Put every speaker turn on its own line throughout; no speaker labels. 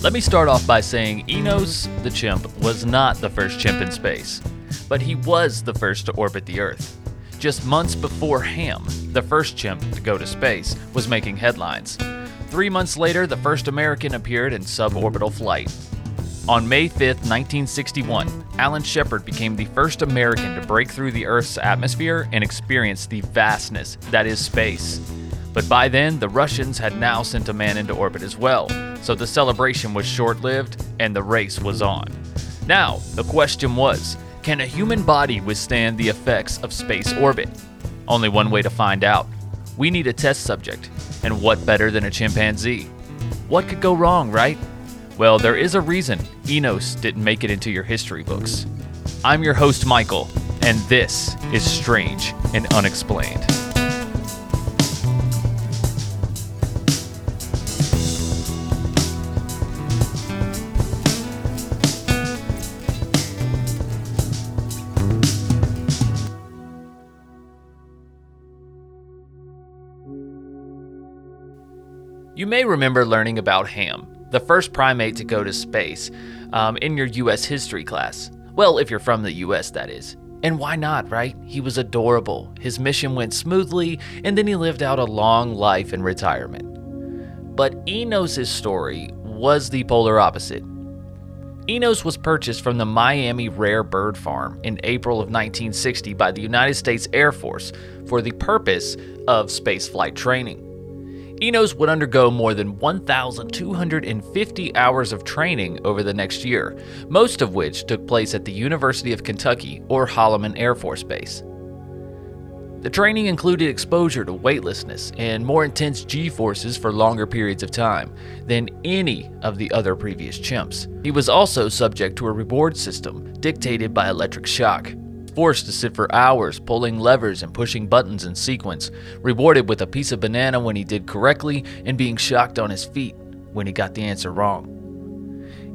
Let me start off by saying Enos the chimp was not the first chimp in space, but he was the first to orbit the Earth. Just months before Ham, the first chimp to go to space, was making headlines. Three months later, the first American appeared in suborbital flight. On May 5, 1961, Alan Shepard became the first American to break through the Earth's atmosphere and experience the vastness that is space. But by then, the Russians had now sent a man into orbit as well, so the celebration was short lived and the race was on. Now, the question was can a human body withstand the effects of space orbit? Only one way to find out. We need a test subject, and what better than a chimpanzee? What could go wrong, right? Well, there is a reason Enos didn't make it into your history books. I'm your host, Michael, and this is Strange and Unexplained. You may remember learning about Ham, the first primate to go to space, um, in your US history class. Well, if you're from the US, that is. And why not, right? He was adorable, his mission went smoothly, and then he lived out a long life in retirement. But Enos' story was the polar opposite. Enos was purchased from the Miami Rare Bird Farm in April of 1960 by the United States Air Force for the purpose of spaceflight training. Enos would undergo more than 1,250 hours of training over the next year, most of which took place at the University of Kentucky or Holloman Air Force Base. The training included exposure to weightlessness and more intense G forces for longer periods of time than any of the other previous chimps. He was also subject to a reward system dictated by electric shock forced to sit for hours pulling levers and pushing buttons in sequence, rewarded with a piece of banana when he did correctly and being shocked on his feet when he got the answer wrong.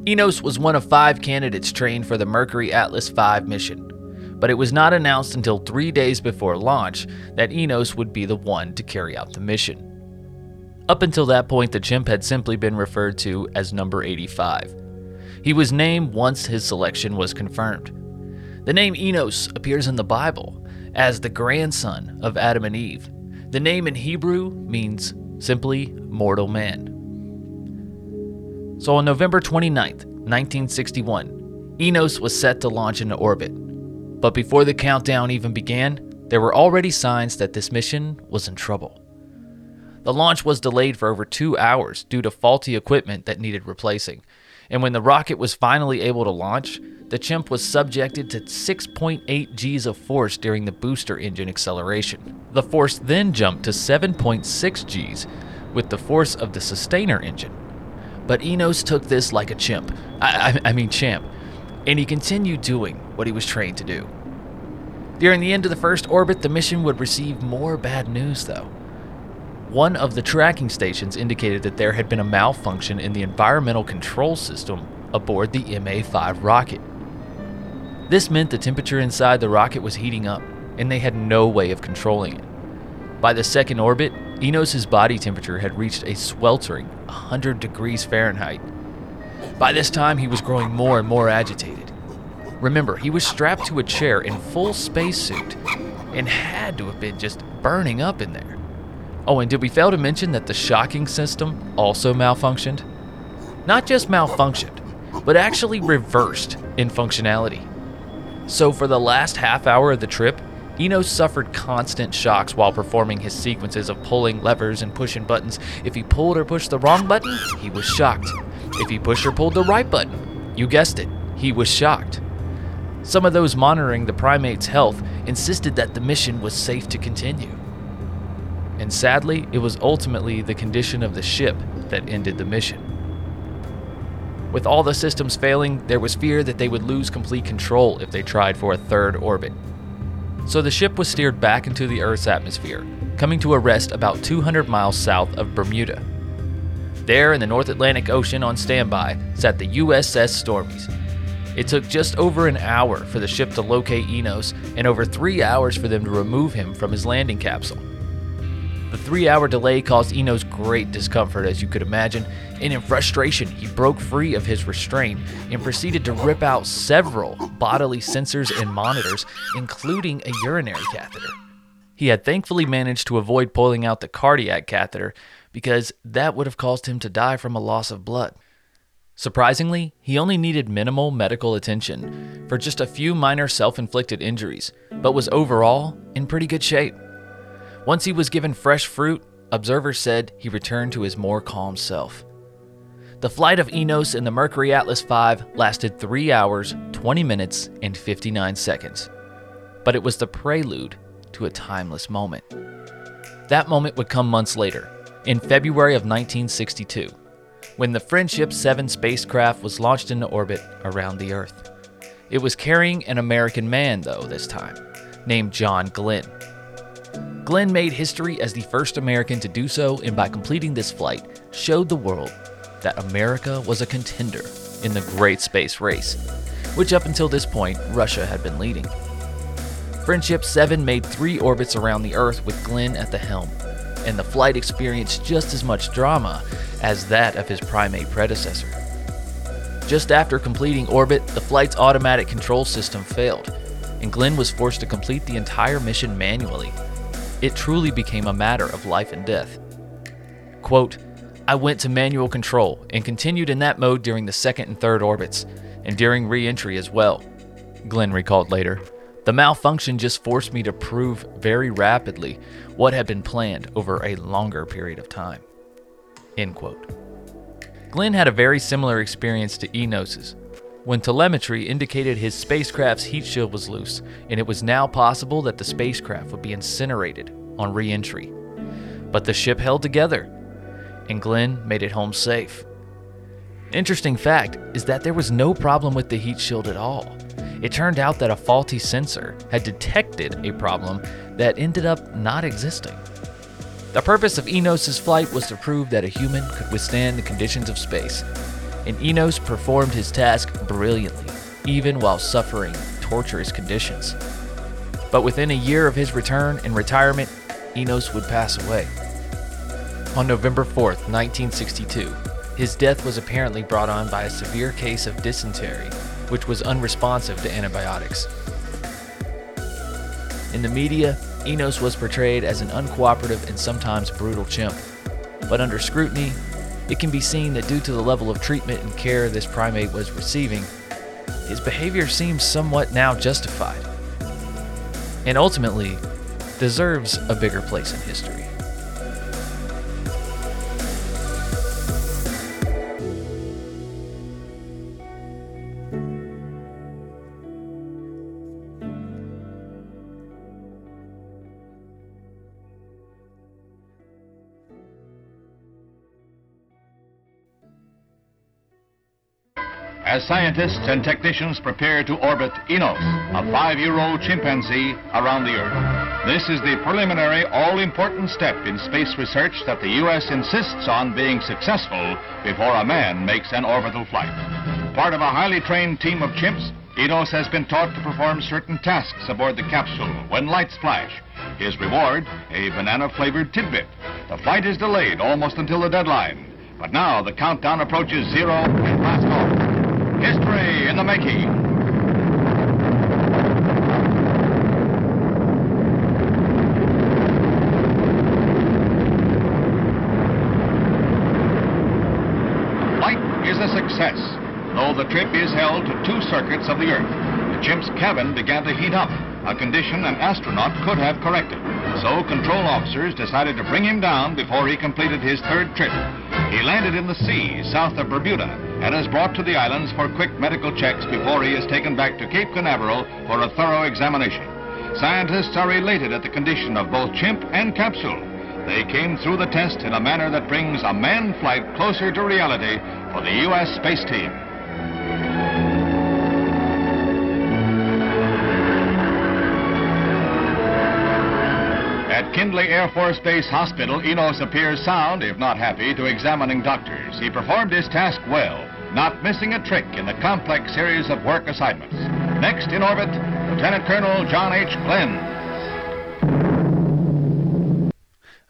Enos was one of five candidates trained for the Mercury Atlas V mission, but it was not announced until three days before launch that Enos would be the one to carry out the mission. Up until that point, the chimp had simply been referred to as number 85. He was named once his selection was confirmed. The name Enos appears in the Bible as the grandson of Adam and Eve. The name in Hebrew means simply mortal man. So on November 29th, 1961, Enos was set to launch into orbit. But before the countdown even began, there were already signs that this mission was in trouble. The launch was delayed for over two hours due to faulty equipment that needed replacing, and when the rocket was finally able to launch, the chimp was subjected to 6.8 Gs of force during the booster engine acceleration. The force then jumped to 7.6 Gs with the force of the sustainer engine. But Enos took this like a chimp. I, I, I mean, champ. And he continued doing what he was trained to do. During the end of the first orbit, the mission would receive more bad news, though. One of the tracking stations indicated that there had been a malfunction in the environmental control system aboard the MA 5 rocket. This meant the temperature inside the rocket was heating up, and they had no way of controlling it. By the second orbit, Enos' body temperature had reached a sweltering 100 degrees Fahrenheit. By this time, he was growing more and more agitated. Remember, he was strapped to a chair in full spacesuit and had to have been just burning up in there. Oh, and did we fail to mention that the shocking system also malfunctioned? Not just malfunctioned, but actually reversed in functionality. So, for the last half hour of the trip, Enos suffered constant shocks while performing his sequences of pulling levers and pushing buttons. If he pulled or pushed the wrong button, he was shocked. If he pushed or pulled the right button, you guessed it, he was shocked. Some of those monitoring the primate's health insisted that the mission was safe to continue. And sadly, it was ultimately the condition of the ship that ended the mission. With all the systems failing, there was fear that they would lose complete control if they tried for a third orbit. So the ship was steered back into the Earth's atmosphere, coming to a rest about 200 miles south of Bermuda. There in the North Atlantic Ocean on standby sat the USS Stormes. It took just over an hour for the ship to locate Enos and over three hours for them to remove him from his landing capsule. The three hour delay caused Enos great discomfort, as you could imagine, and in frustration, he broke free of his restraint and proceeded to rip out several bodily sensors and monitors, including a urinary catheter. He had thankfully managed to avoid pulling out the cardiac catheter because that would have caused him to die from a loss of blood. Surprisingly, he only needed minimal medical attention for just a few minor self inflicted injuries, but was overall in pretty good shape. Once he was given fresh fruit, observers said he returned to his more calm self. The flight of Enos in the Mercury Atlas V lasted 3 hours, 20 minutes, and 59 seconds. But it was the prelude to a timeless moment. That moment would come months later, in February of 1962, when the Friendship 7 spacecraft was launched into orbit around the Earth. It was carrying an American man, though, this time, named John Glenn. Glenn made history as the first American to do so, and by completing this flight, showed the world that America was a contender in the great space race, which up until this point, Russia had been leading. Friendship 7 made three orbits around the Earth with Glenn at the helm, and the flight experienced just as much drama as that of his primate predecessor. Just after completing orbit, the flight's automatic control system failed, and Glenn was forced to complete the entire mission manually. It truly became a matter of life and death. Quote, I went to manual control and continued in that mode during the second and third orbits, and during re entry as well, Glenn recalled later. The malfunction just forced me to prove very rapidly what had been planned over a longer period of time. End quote. Glenn had a very similar experience to Enos's, when telemetry indicated his spacecraft's heat shield was loose, and it was now possible that the spacecraft would be incinerated on re entry. But the ship held together, and Glenn made it home safe. Interesting fact is that there was no problem with the heat shield at all. It turned out that a faulty sensor had detected a problem that ended up not existing. The purpose of Enos's flight was to prove that a human could withstand the conditions of space, and Enos performed his task brilliantly, even while suffering torturous conditions. But within a year of his return and retirement, Enos would pass away. On November 4th, 1962, his death was apparently brought on by a severe case of dysentery which was unresponsive to antibiotics. In the media, Enos was portrayed as an uncooperative and sometimes brutal chimp. But under scrutiny, it can be seen that due to the level of treatment and care this primate was receiving, his behavior seems somewhat now justified, and ultimately deserves a bigger place in history.
Scientists and technicians prepare to orbit Enos, a five-year-old chimpanzee, around the Earth. This is the preliminary, all-important step in space research that the U.S. insists on being successful before a man makes an orbital flight. Part of a highly trained team of chimps, Enos has been taught to perform certain tasks aboard the capsule when lights flash. His reward, a banana-flavored tidbit. The flight is delayed almost until the deadline. But now the countdown approaches zero. History in the making. Flight is a success, though the trip is held to two circuits of the Earth. The chimp's cabin began to heat up, a condition an astronaut could have corrected. So control officers decided to bring him down before he completed his third trip. He landed in the sea south of Bermuda and is brought to the islands for quick medical checks before he is taken back to Cape Canaveral for a thorough examination. Scientists are elated at the condition of both chimp and capsule. They came through the test in a manner that brings a manned flight closer to reality for the U.S. space team. Kindley Air Force Base Hospital, Enos appears sound, if not happy, to examining doctors. He performed his task well, not missing a trick in the complex series of work assignments. Next in orbit, Lieutenant Colonel John H. Glenn.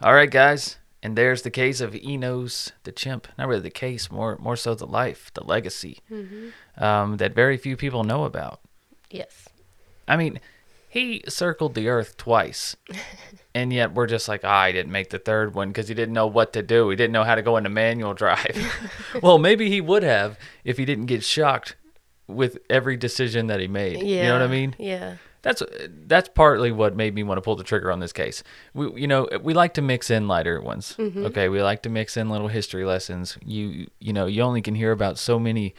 All right, guys. And there's the case of Enos the chimp. Not really the case, more more so the life, the legacy um, that very few people know about.
Yes.
I mean, he circled the Earth twice, and yet we're just like, ah, he didn't make the third one because he didn't know what to do. He didn't know how to go into manual drive. well, maybe he would have if he didn't get shocked with every decision that he made.
Yeah.
You know what I mean?
Yeah.
That's that's partly what made me want to pull the trigger on this case. We, you know, we like to mix in lighter ones. Okay, we like to mix in little history lessons. You you know, you only can hear about so many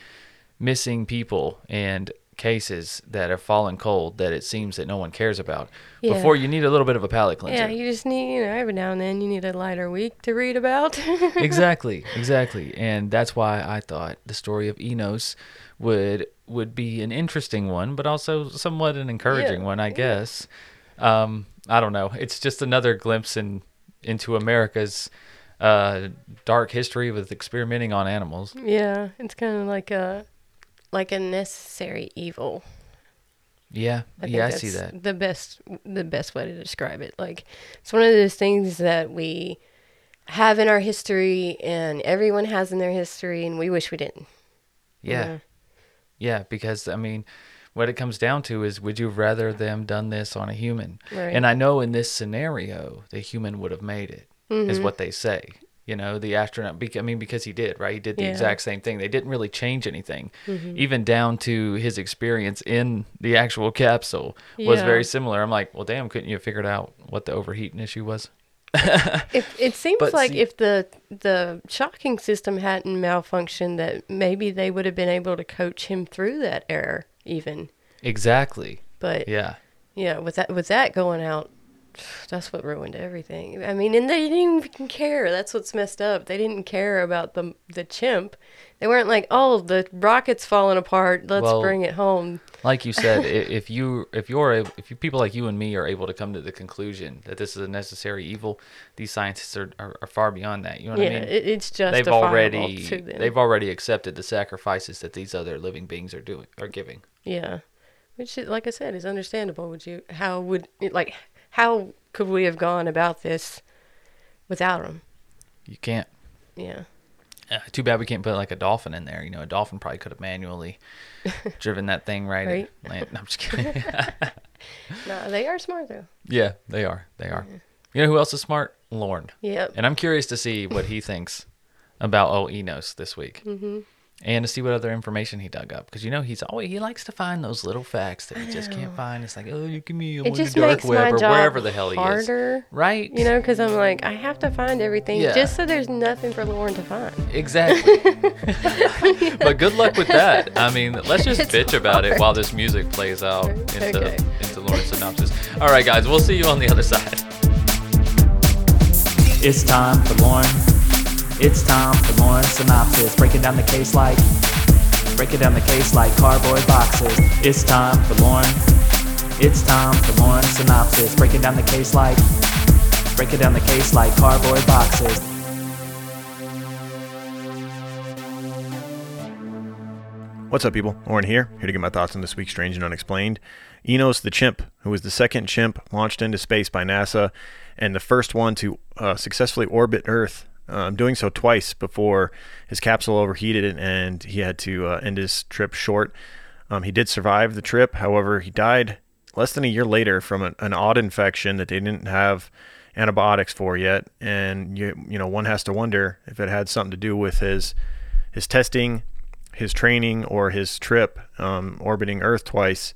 missing people and cases that have fallen cold that it seems that no one cares about.
Yeah.
Before you need a little bit of a palate cleanser.
Yeah, you just need, you know, every now and then you need a lighter week to read about.
exactly, exactly. And that's why I thought the story of Enos would would be an interesting one, but also somewhat an encouraging
Yeah,
one, I guess. Um, I don't know. It's just another glimpse in into America's uh, dark history with experimenting on animals.
yeah, it's kind of like a like a necessary evil.
Yeah,
I
yeah, I see that.
The best the best way to describe it. Like it's one of those things that we have in our history and everyone has in their history and we wish we didn't. you
Yeah, yeah, because I mean, what it comes down to is, would you rather them done this on a human?
Right.
And I know in this scenario, the human would have made it, is
Mm-hmm.
what they say. You know, the astronaut. I mean, because he did, right? He did the
Yeah. Mm-hmm.
exact same thing. They didn't really change anything, even down to his experience in the actual capsule was
Yeah.
very similar. I'm like, well, damn, couldn't you have figured out what the overheating issue was?
It, it seems
But
like
see-
if the the shocking system hadn't malfunctioned, that maybe they would have been able to coach him through that error, even.
Exactly.
But yeah,
Yeah.
with that with that going out, that's what ruined everything. I mean, and they didn't even care. That's what's messed up. They didn't care about the the chimp. They weren't like, oh, the rocket's falling apart. Let's
Well,
bring it home.
like you said, if you if you're a- if you people like you and me are able to come to the conclusion that this is a necessary evil, these scientists are, are, are far beyond that. You know what
yeah,
I mean?
it, it's just
they've already they've already accepted the sacrifices that these other living beings are doing are giving.
Yeah, which, like I said, is understandable. Would you? How would it, like? How could we have gone about this without them?
You can't.
Yeah,
Uh, too bad we can't put like a dolphin in there. You know, a dolphin probably could have manually driven that thing right.
Right.
Land. No, I'm just kidding.
no, they are smart though.
yeah, they are. They are. You know who else is smart? Lauren.
Yep.
And I'm curious to see what he thinks about oh Enos this week, mm-hmm. And to see what other information he dug up because you know he's always he likes to find those little facts that he just can't oh. find. It's like oh, you give me I'm
It just
the dark
makes
web or
job
wherever the hell he is,
harder.
right?
You know, because I'm like, I have to find everything
Yeah.
just so there's nothing for Lauren to find.
Exactly. but good luck with that. I mean, let's just
It's
bitch about it while this music plays out into
Okay.
into Lauren's synopsis. All right, guys, we'll see you on the other side.
It's time for Lauren. It's time for Lauren's synopsis. Breaking down the case like, breaking down the case like cardboard boxes. It's time for Lauren. It's time for Lauren's synopsis. Breaking down the case like, breaking down the case like cardboard boxes.
What's up, people? Lauren here, here to get my thoughts on this week's Strange and Unexplained. Enos the chimp, who was the second chimp launched into space by NASA and the first one to uh, successfully orbit Earth, um, doing so twice before his capsule overheated and he had to uh, end his trip short. Um, he did survive the trip, however, he died less than a year later from an, an odd infection that they didn't have antibiotics for yet. And you, you know, one has to wonder if it had something to do with his his testing his training or his trip um, orbiting Earth twice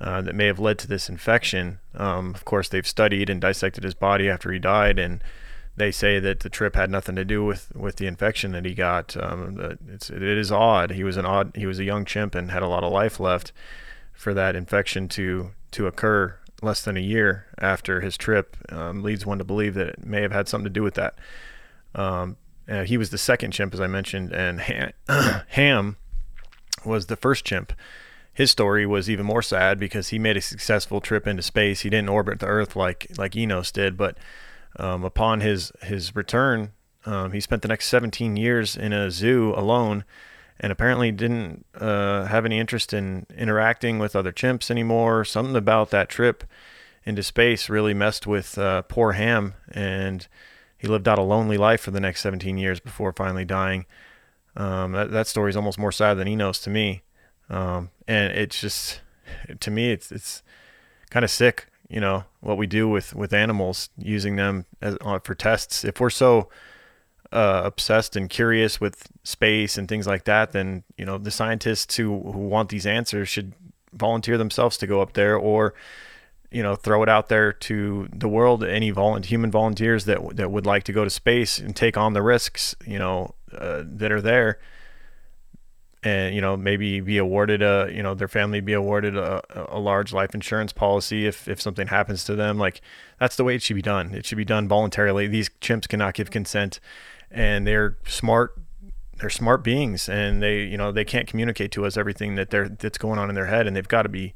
uh, that may have led to this infection. Um, of course, they've studied and dissected his body after he died, and they say that the trip had nothing to do with, with the infection that he got. Um, it's, it is odd. He was an odd. He was a young chimp and had a lot of life left for that infection to to occur less than a year after his trip. Um, leads one to believe that it may have had something to do with that. Um, uh, he was the second chimp, as I mentioned, and Ham, Ham was the first chimp. His story was even more sad because he made a successful trip into space. He didn't orbit the Earth like like Enos did, but um, upon his his return, um, he spent the next 17 years in a zoo alone, and apparently didn't uh, have any interest in interacting with other chimps anymore. Something about that trip into space really messed with uh, poor Ham, and he lived out a lonely life for the next 17 years before finally dying. Um, that, that story is almost more sad than Enos to me, um, and it's just to me it's it's kind of sick, you know, what we do with with animals, using them as uh, for tests. If we're so uh, obsessed and curious with space and things like that, then you know the scientists who who want these answers should volunteer themselves to go up there or you know throw it out there to the world any vol- human volunteers that that would like to go to space and take on the risks you know uh, that are there and you know maybe be awarded a you know their family be awarded a, a large life insurance policy if if something happens to them. Like that's the way it should be done. It should be done voluntarily. These chimps cannot give consent and they're smart they're smart beings and they you know they can't communicate to us everything that they're that's going on in their head and they've got to be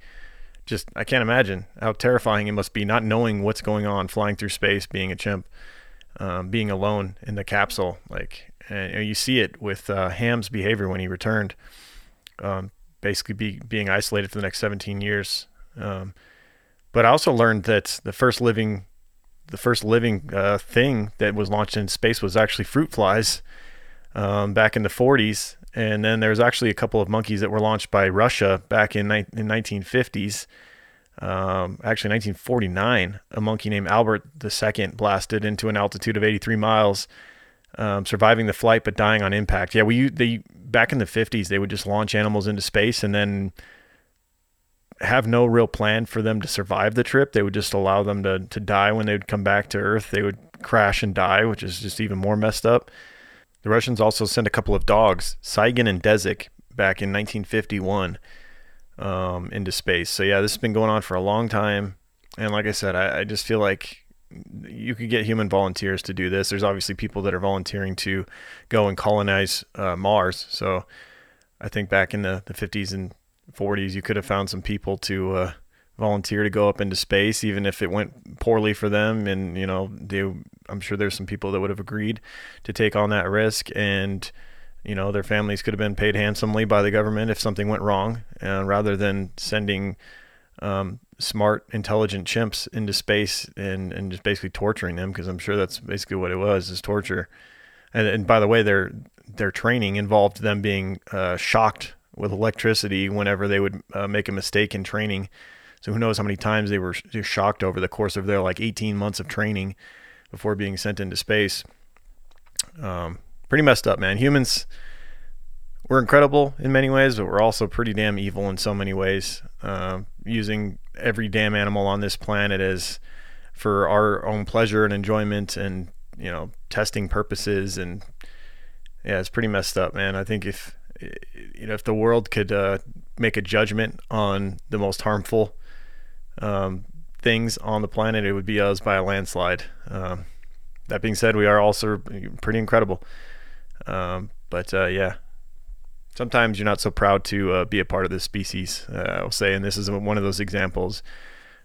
just I can't imagine how terrifying it must be not knowing what's going on flying through space being a chimp um, being alone in the capsule. Like and you, see it with uh, Ham's behavior when he returned um, basically be, being isolated for the next 17 years um, but I also learned that the first living the first living uh, thing that was launched in space was actually fruit flies um, back in the 40s. And then there's actually a couple of monkeys that were launched by Russia back in, ni- in 1950s. Um, actually, 1949, a monkey named Albert II blasted into an altitude of 83 miles, um, surviving the flight but dying on impact. Yeah, we they back in the 50s they would just launch animals into space and then have no real plan for them to survive the trip. They would just allow them to to die when they would come back to Earth. They would crash and die, which is just even more messed up. The Russians also sent a couple of dogs, Tsygan and Dezik, back in 1951 um, into space. So yeah, this has been going on for a long time. And like I said, I, I just feel like you could get human volunteers to do this. There's obviously people that are volunteering to go and colonize uh, Mars. So I think back in the, the 50s and 40s, you could have found some people to uh, volunteer to go up into space, even if it went poorly for them. And you know, they, I'm sure there's some people that would have agreed to take on that risk, and you know, their families could have been paid handsomely by the government if something went wrong, uh, rather than sending um, smart, intelligent chimps into space and and just basically torturing them. Because I'm sure that's basically what it was, is torture. And, and by the way, their their training involved them being uh, shocked with electricity whenever they would uh, make a mistake in training so who knows how many times they were shocked over the course of their like 18 months of training before being sent into space. Um, pretty messed up, man. Humans, we're incredible in many ways, but we're also pretty damn evil in so many ways. Uh, using every damn animal on this planet as for our own pleasure and enjoyment, and you know, testing purposes, and yeah, it's pretty messed up, man. I think if you know, if the world could uh, make a judgment on the most harmful um, things on the planet, it would be us by a landslide. Um, that being said, we are also pretty incredible. Um, but uh, yeah, sometimes you're not so proud to uh, be a part of this species. Uh, I'll say, and this is one of those examples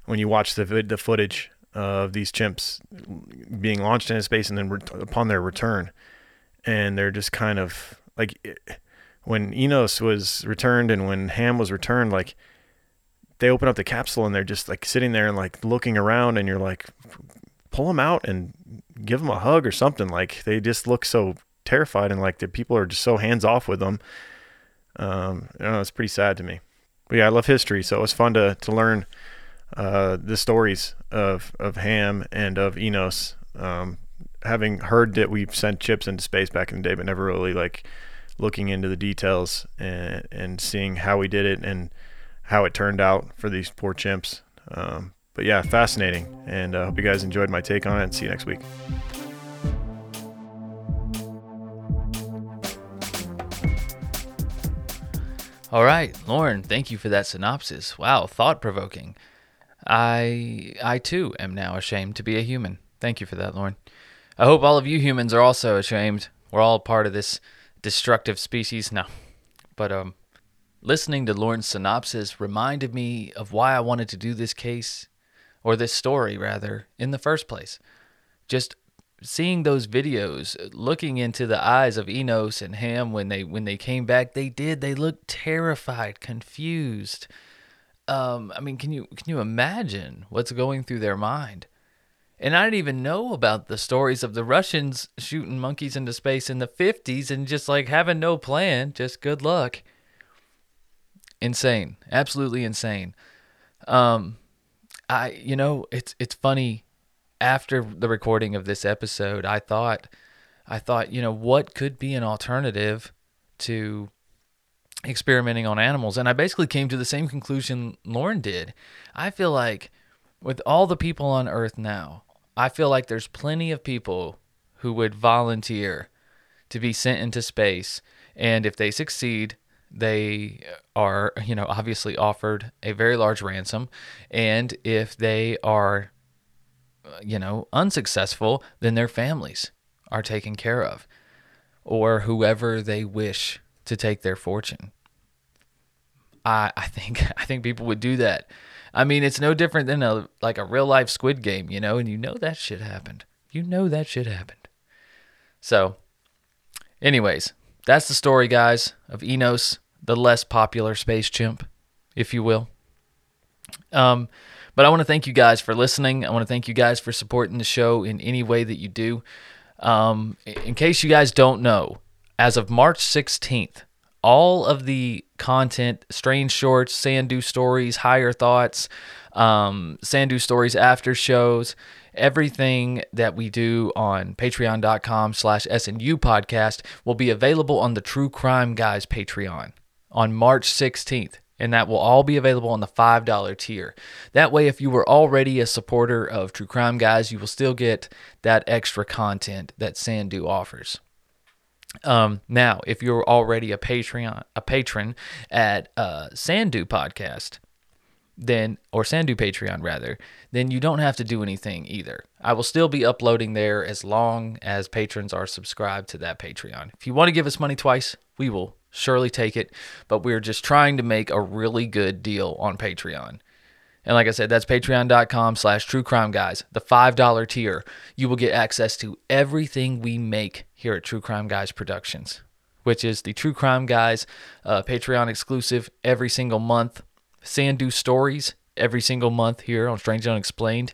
when you watch the the footage of these chimps being launched into space and then re- upon their return, and they're just kind of like when Enos was returned and when Ham was returned, like they open up the capsule and they're just like sitting there and like looking around and you're like pull them out and give them a hug or something like they just look so terrified and like the people are just so hands off with them um don't know it's pretty sad to me but yeah i love history so it was fun to to learn uh the stories of of ham and of enos um having heard that we've sent chips into space back in the day but never really like looking into the details and and seeing how we did it and how it turned out for these poor chimps. Um, but yeah, fascinating. And I uh, hope you guys enjoyed my take on it see you next week.
All right, Lauren, thank you for that synopsis. Wow, thought provoking. I I too am now ashamed to be a human. Thank you for that, Lauren. I hope all of you humans are also ashamed. We're all part of this destructive species. No. But um Listening to Lauren's synopsis reminded me of why I wanted to do this case, or this story rather, in the first place. Just seeing those videos, looking into the eyes of Enos and Ham when they when they came back, they did. They looked terrified, confused. um, I mean, can you can you imagine what's going through their mind? And I didn't even know about the stories of the Russians shooting monkeys into space in the 50s and just like having no plan, just good luck. Insane, absolutely insane. Um, I, you know, it's it's funny. After the recording of this episode, I thought, I thought, you know, what could be an alternative to experimenting on animals, and I basically came to the same conclusion Lauren did. I feel like with all the people on Earth now, I feel like there's plenty of people who would volunteer to be sent into space, and if they succeed, they are, you know, obviously offered a very large ransom, and if they are, you know, unsuccessful, then their families are taken care of, or whoever they wish to take their fortune. I I think I think people would do that. I mean, it's no different than a like a real life Squid Game, you know, and you know that shit happened. You know that shit happened. So, anyways, that's the story, guys, of Enos, the less popular space chimp, if you will. Um, but I want to thank you guys for listening. I want to thank you guys for supporting the show in any way that you do. Um, in case you guys don't know, as of March 16th, all of the content, strange shorts, Sandu stories, higher thoughts, um, Sandu stories after shows, everything that we do on patreon.com slash SNU podcast will be available on the True Crime Guys Patreon on March 16th. And that will all be available on the $5 tier. That way, if you were already a supporter of True Crime Guys, you will still get that extra content that Sandu offers. Um, now, if you're already a Patreon, a patron at uh, Sandu Podcast, then or Sandu Patreon rather, then you don't have to do anything either. I will still be uploading there as long as patrons are subscribed to that Patreon. If you want to give us money twice, we will surely take it, but we're just trying to make a really good deal on Patreon. And like I said, that's patreon.com slash true crime guys, the $5 tier. You will get access to everything we make here at True Crime Guys Productions, which is the True Crime Guys uh, Patreon exclusive every single month, Sandu Stories every single month here on Strange Unexplained,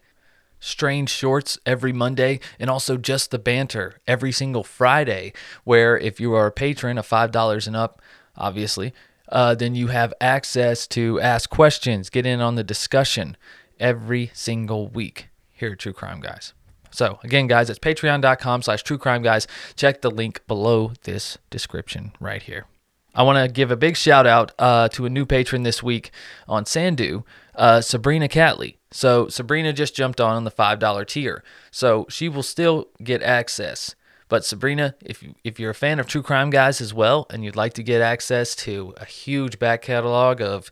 Strange Shorts every Monday, and also Just the Banter every single Friday, where if you are a patron of $5 and up, obviously, uh, then you have access to ask questions, get in on the discussion every single week here at True Crime Guys. So again, guys, it's patreon.com slash true crime guys. Check the link below this description right here. I want to give a big shout out uh, to a new patron this week on Sandu, uh, Sabrina Catley. So Sabrina just jumped on on the $5 tier. So she will still get access but Sabrina, if if you're a fan of true crime guys as well, and you'd like to get access to a huge back catalog of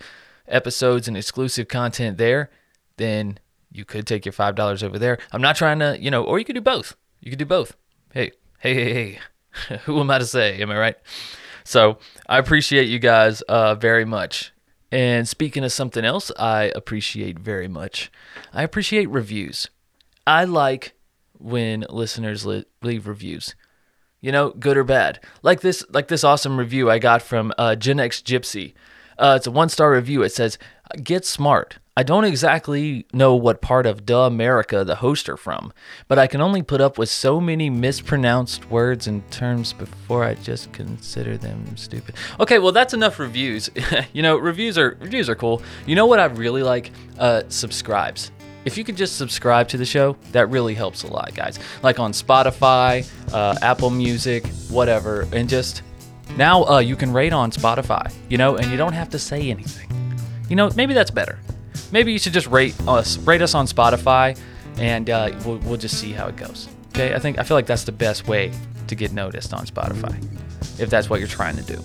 episodes and exclusive content there, then you could take your five dollars over there. I'm not trying to, you know, or you could do both. You could do both. Hey, hey, hey, hey. Who am I to say? Am I right? So I appreciate you guys uh, very much. And speaking of something else, I appreciate very much. I appreciate reviews. I like when listeners li- leave reviews. You know, good or bad. Like this, like this awesome review I got from uh, Gen X Gypsy. Uh, it's a one star review. It says, "Get smart." I don't exactly know what part of Duh America the hosts are from, but I can only put up with so many mispronounced words and terms before I just consider them stupid. Okay, well that's enough reviews. you know, reviews are reviews are cool. You know what I really like? Uh, subscribes if you could just subscribe to the show, that really helps a lot, guys. Like on Spotify, uh, Apple Music, whatever, and just now uh, you can rate on Spotify, you know, and you don't have to say anything. You know, maybe that's better. Maybe you should just rate us, rate us on Spotify, and uh, we'll, we'll just see how it goes. Okay, I think I feel like that's the best way to get noticed on Spotify, if that's what you're trying to do.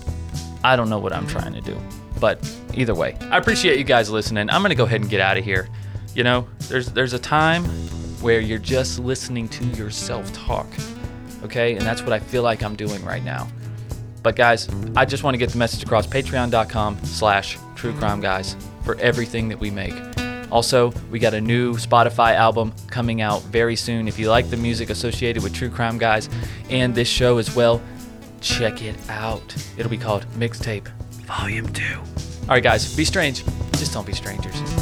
I don't know what I'm trying to do, but either way, I appreciate you guys listening. I'm gonna go ahead and get out of here. You know, there's there's a time where you're just listening to yourself talk. Okay? And that's what I feel like I'm doing right now. But guys, I just want to get the message across. Patreon.com slash true crime guys for everything that we make. Also, we got a new Spotify album coming out very soon. If you like the music associated with True Crime Guys and this show as well, check it out. It'll be called Mixtape Volume 2. All right, guys, be strange. Just don't be strangers.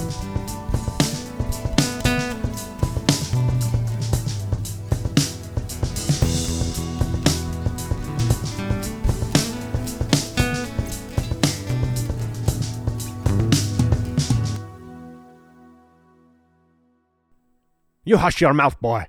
You hush your mouth, boy.